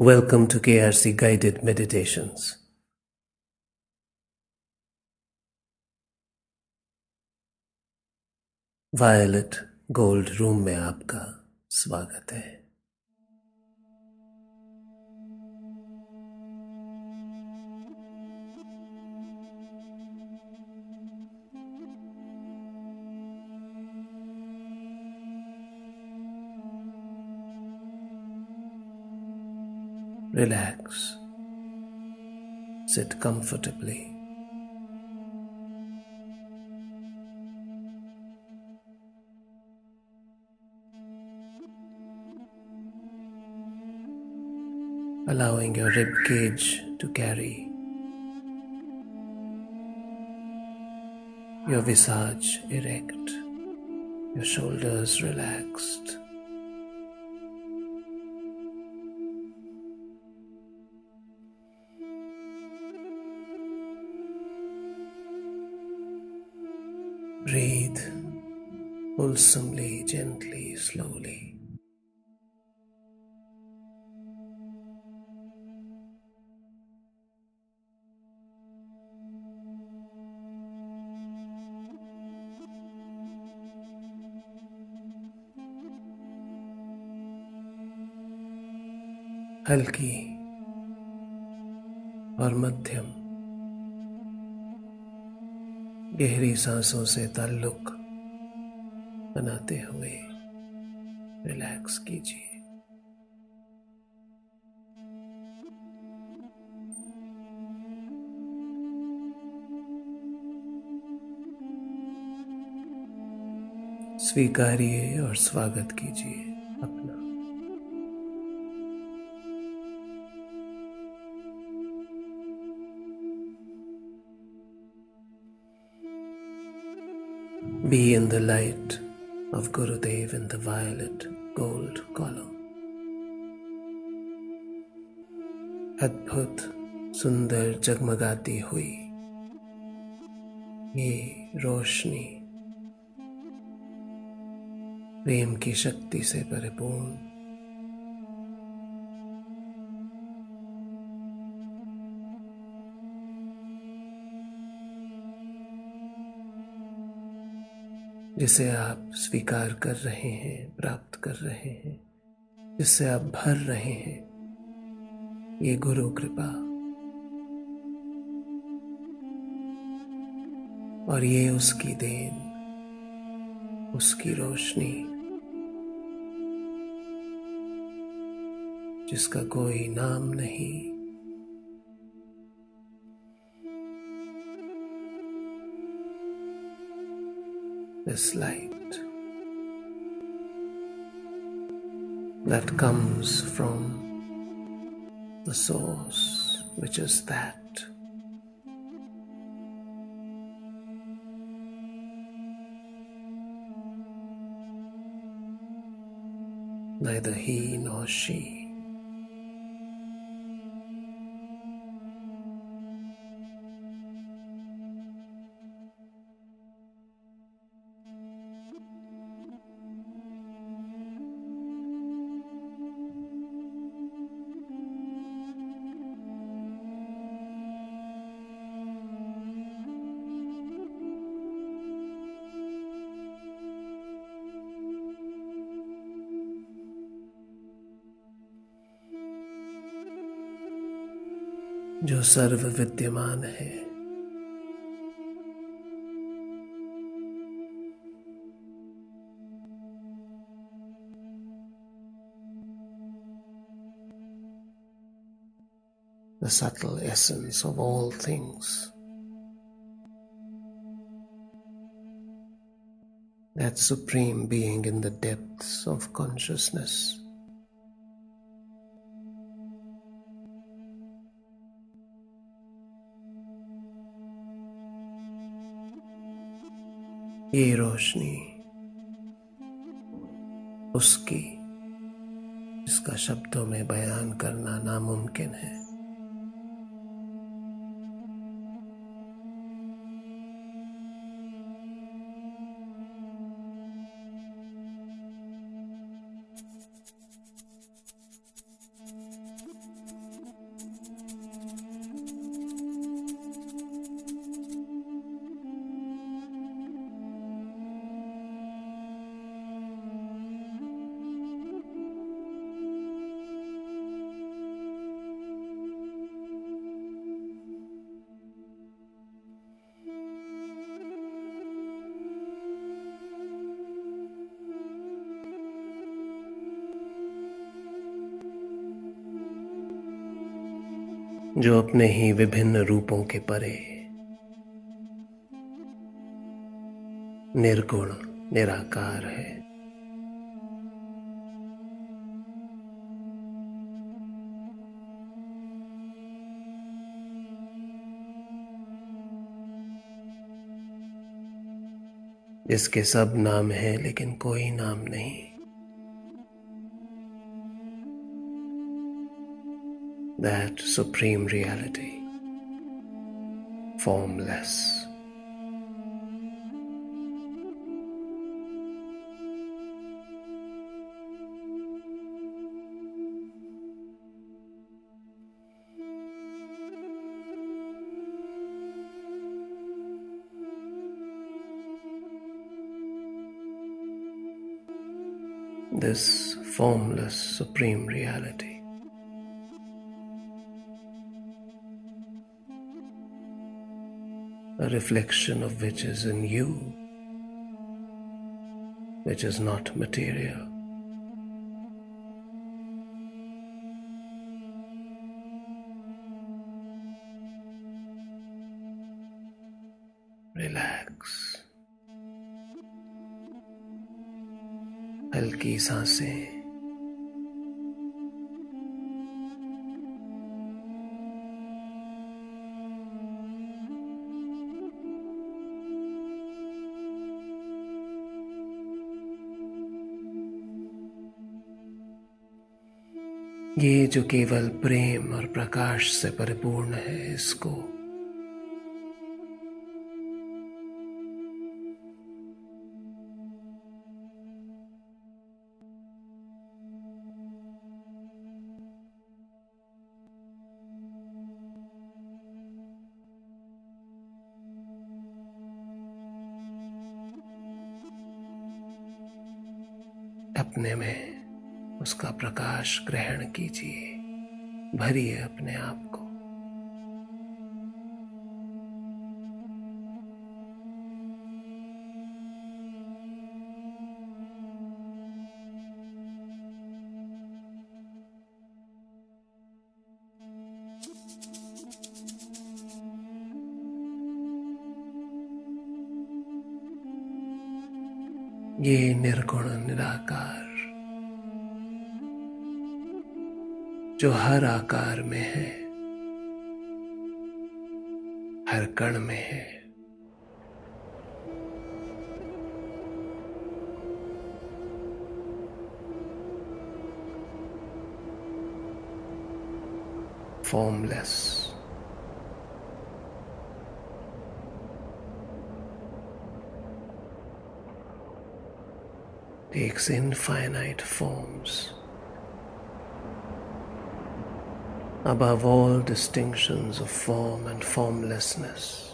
Welcome to KRC Guided Meditations. Violet gold room में आपका स्वागत है Relax. Sit comfortably. Allowing your rib cage to carry your visage erect, your shoulders relaxed. Breathe wholesomely, gently, slowly. हल्की और मध्यम गहरी सांसों से ताल्लुक बनाते हुए रिलैक्स कीजिए। स्वीकारिए और स्वागत कीजिए। Be in the light of Gurudev in the violet gold column. अद्भुत सुंदर जगमगाती हुई ये रोशनी प्रेम की शक्ति से परिपूर्ण जिसे आप स्वीकार कर रहे हैं, प्राप्त कर रहे हैं, जिससे आप भर रहे हैं, ये गुरु कृपा। और ये उसकी देन, उसकी रोशनी, जिसका कोई नाम नहीं। This light that comes from the source, which is that. Neither he nor she. जो सर्व विद्यमान है the subtle essence of all things. That supreme being in the depths of consciousness. ये रोशनी उसकी इसका शब्दों में बयान करना नामुमकिन है। जो अपने ही विभिन्न रूपों के परे। निर्गुण, निराकार है। जिसके सब नाम हैं, लेकिन कोई नाम नहीं। That supreme reality, formless. this formless supreme reality. A reflection of which is in you, which is not material. Relax. हल्की सांसें ये जो केवल प्रेम और प्रकाश से परिपूर्ण है इसको। अपने में उसका प्रकाश ग्रहण कीजिए। भरिए अपने आप जो हर आकार में है हर कण में है formless takes infinite forms. Above all distinctions of form and formlessness.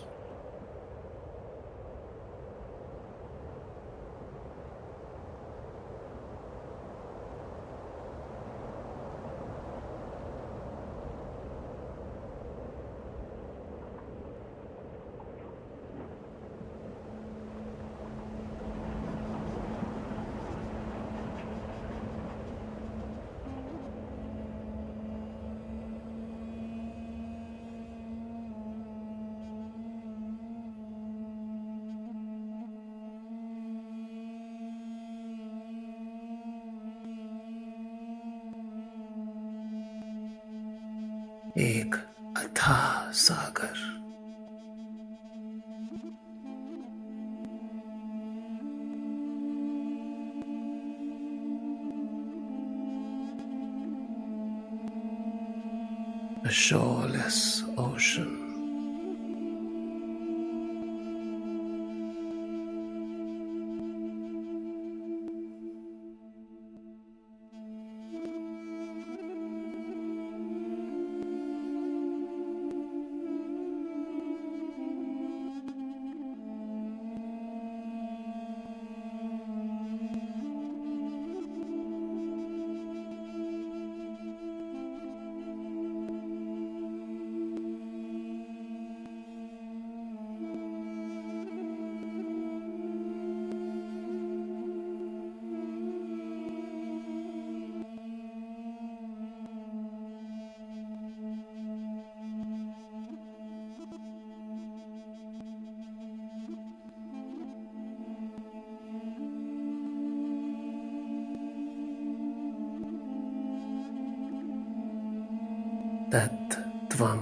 Tat tvam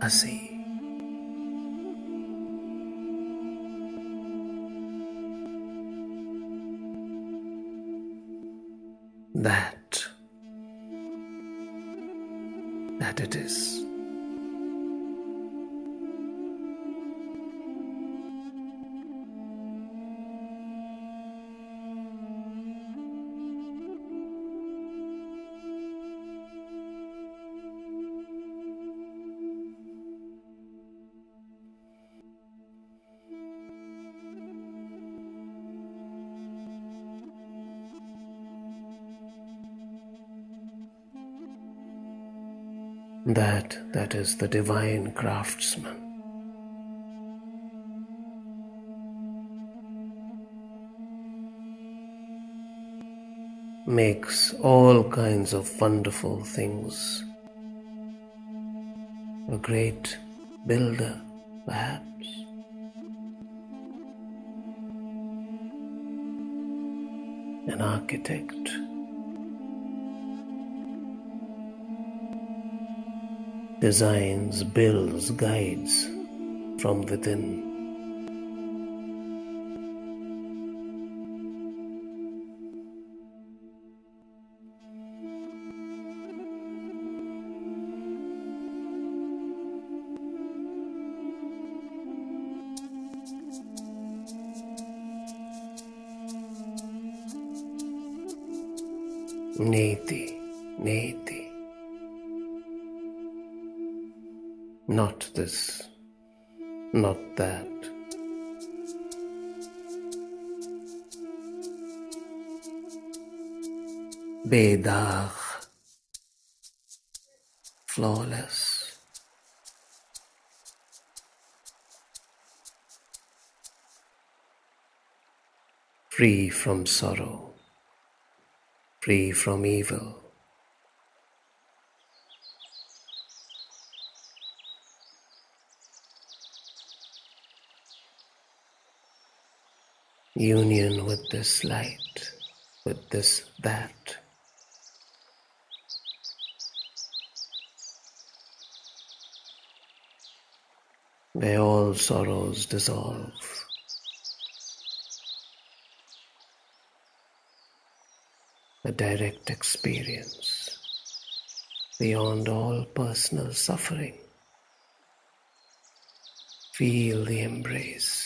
asi. That, that it is. That that is the divine craftsman. Makes all kinds of wonderful things. A great builder, perhaps. An architect. Designs, builds, guides from within. Free from sorrow, free from evil. union with this light, with this that. Where all sorrows dissolve. A direct experience beyond all personal suffering. Feel the embrace.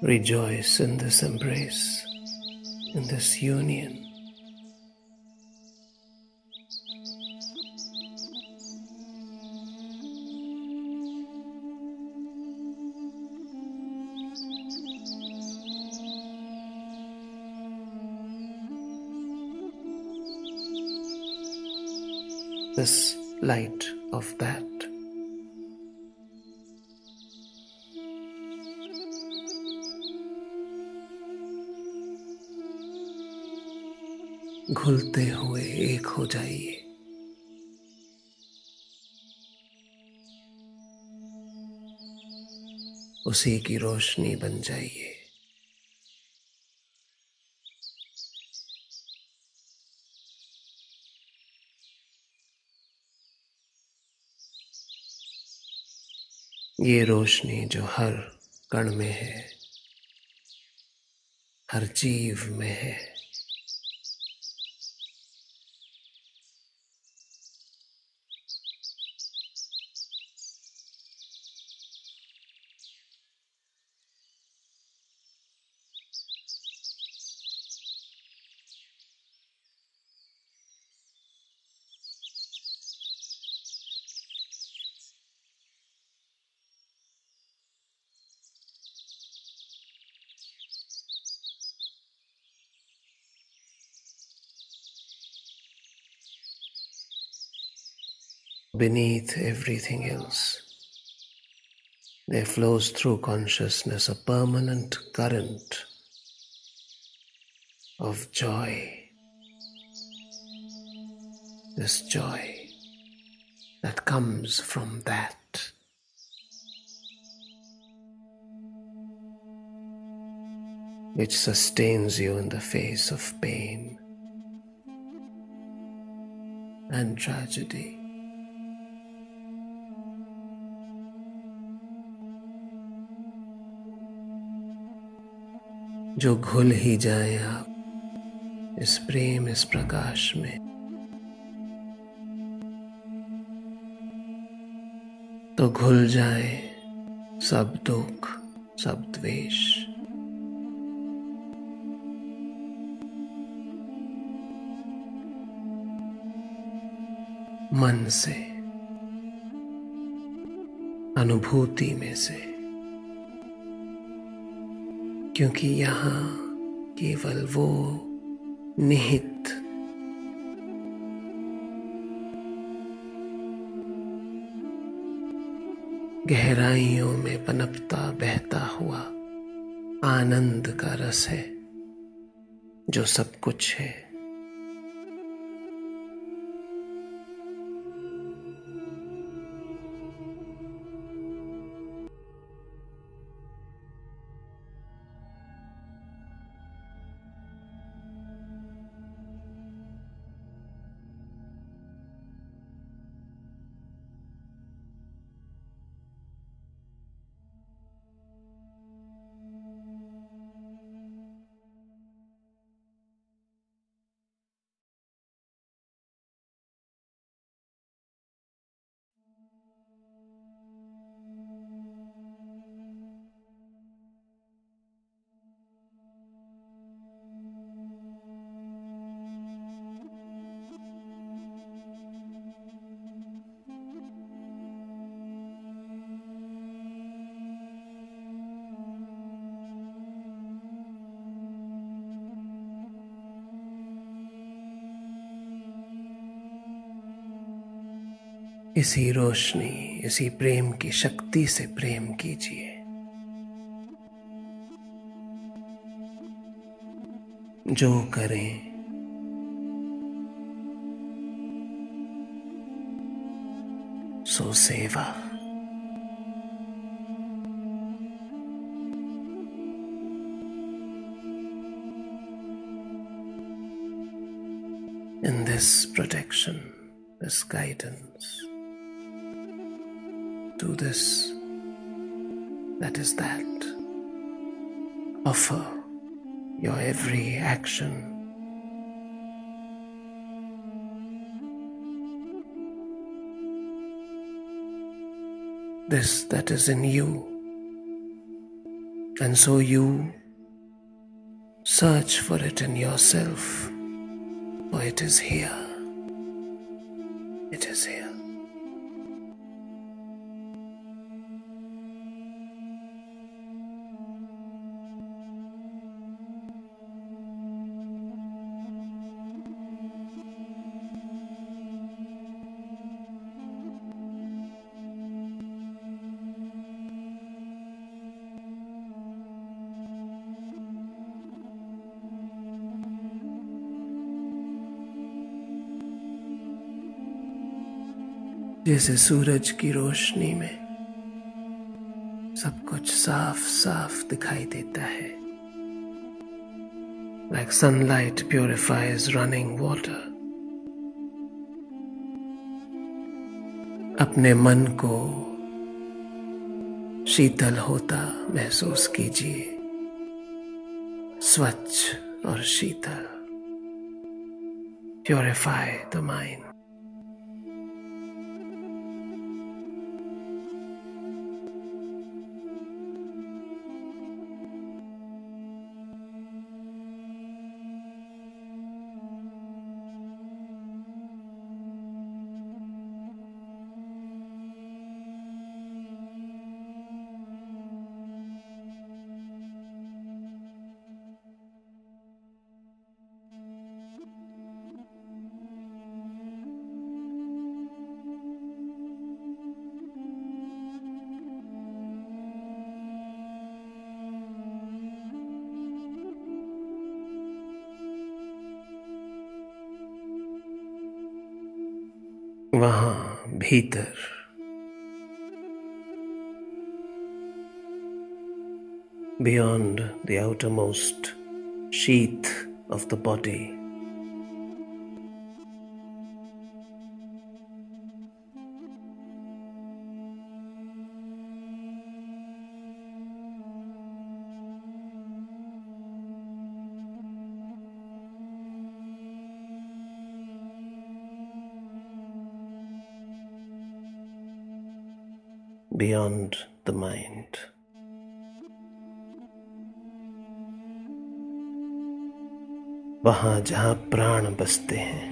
Rejoice in this embrace, in this union. This light of that घुलते हुए एक हो जाइए। उसी की रोशनी बन जाइए। ये रोशनी जो हर कण में है, हर जीव में है। Beneath everything else. There flows through consciousness a permanent current of joy. This joy that comes from that. Which sustains you in the face of pain and tragedy. जो घुल ही जाए आप, इस प्रेम, इस प्रकाश में। तो घुल जाए सब दुख, सब द्वेष। मन से, अनुभूति में से। क्योंकि यहाँ केवल वो निहित। गहराइयों में पनपता बहता हुआ आनंद का रस है, जो सब कुछ है। इसी रोशनी, इसी प्रेम की शक्ति से प्रेम कीजिए। जो करें। सो सेवा। In this protection this guidance Do this, that is that. Offer your every action. This that is in you. And so you search for it in yourself, for it is here. जैसे सूरज की रोशनी में सब कुछ साफ़ साफ़ दिखाई देता है। Like sunlight purifies running water अपने मन को शीतल होता महसूस कीजिए। स्वच्छ और शीतल। प्योरिफाई द माइंड वहां भीतर beyond the outermost sheath of the body beyond the mind. वहां जहां प्राण बसते हैं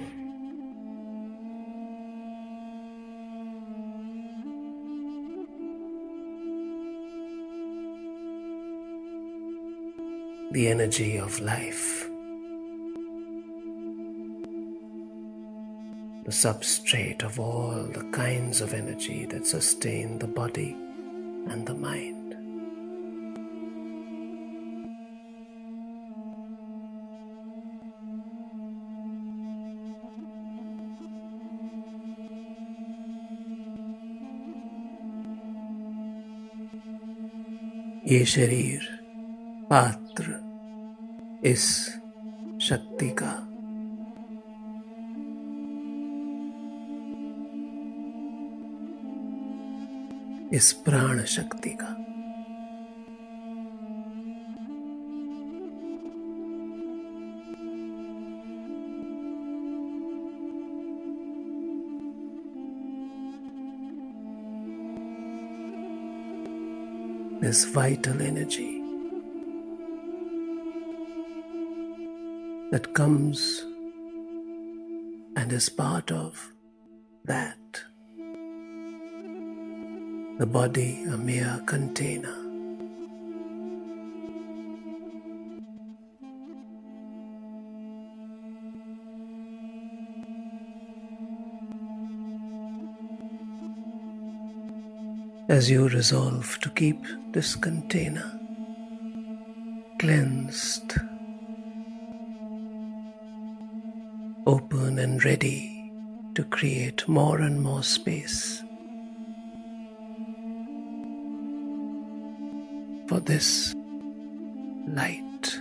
the energy of life. the substrate of all the kinds of energy that sustain the body And the mind. ये शरीर पात्र इस शक्ति का इस प्राण शक्ति का this vital energy that comes and is part of that the body a mere container. As you resolve to keep this container cleansed, open and ready to create more and more space this light,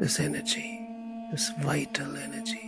this energy, this vital energy.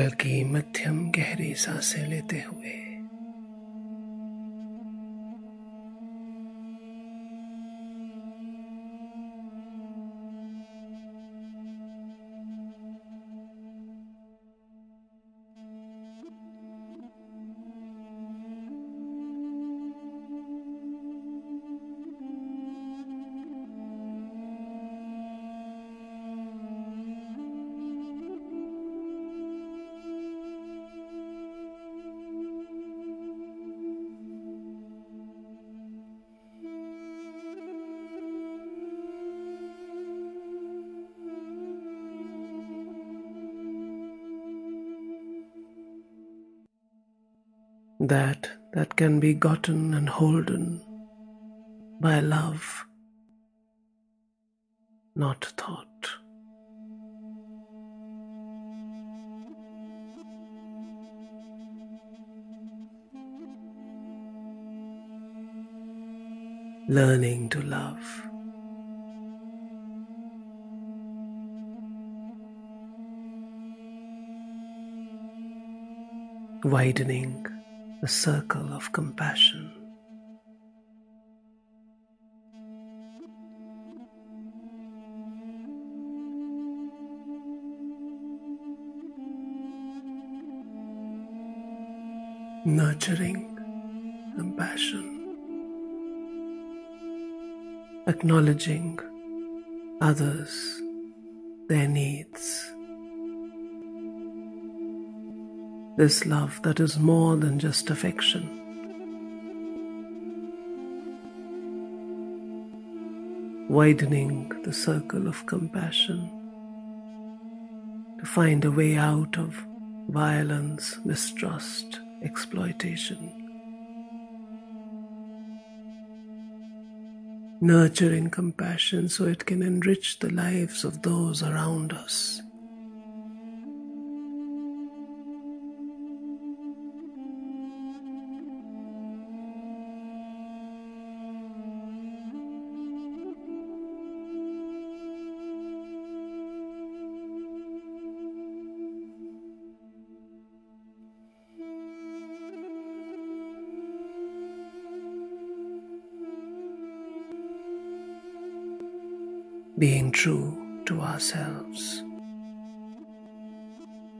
हल्की मध्यम गहरी साँसें लेते हुए। That that can be gotten and holden by love, not thought. Learning to love. Widening the circle of compassion. Nurturing compassion, acknowledging others, their needs this love that is more than just affection. Widening the circle of compassion to find a way out of violence, mistrust, exploitation. Nurturing compassion so it can enrich the lives of those around us. Being true to ourselves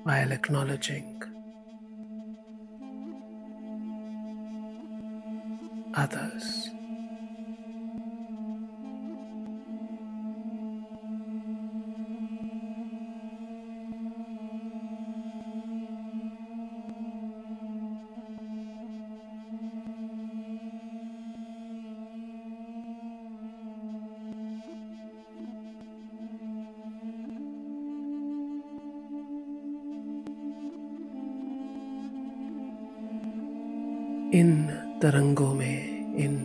while acknowledging others. इन तरंगों में, इन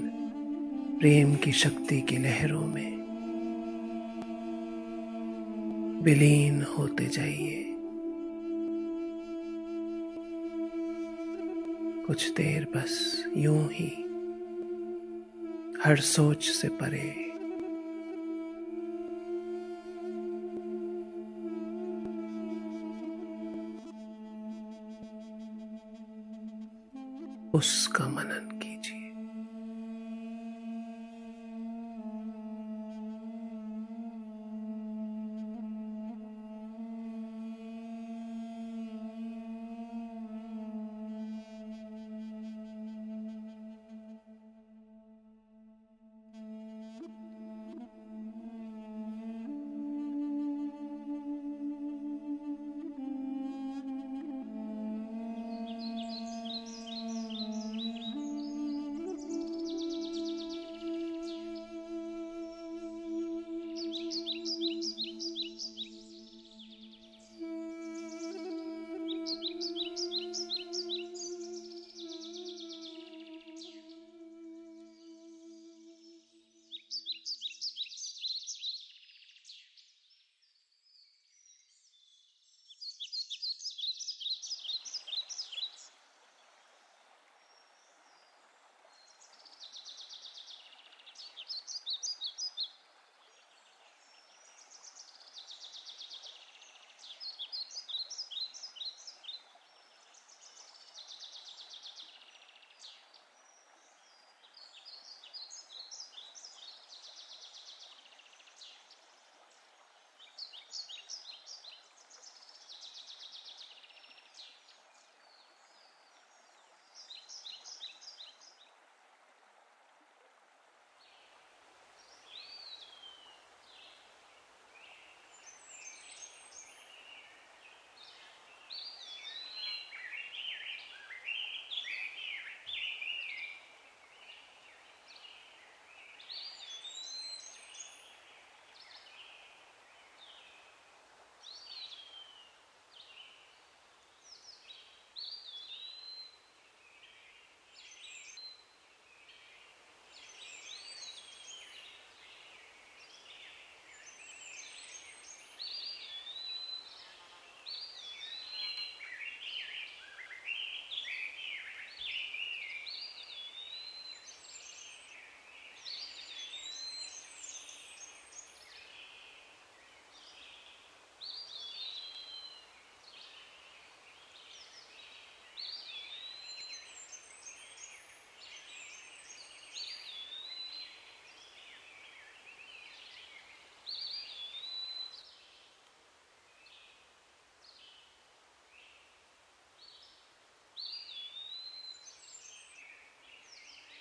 प्रेम की शक्ति की लहरों में। विलीन होते जाइए। कुछ देर बस यूँ ही, हर सोच से परे। उसका मनन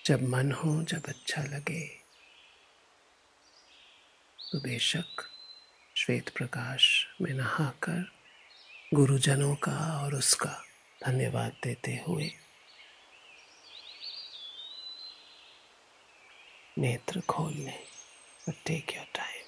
जब मन हो, जब अच्छा लगे तो बेशक श्वेत प्रकाश में नहाकर गुरुजनों का और उसका धन्यवाद देते हुए नेत्र खोल लें टेक योर टाइम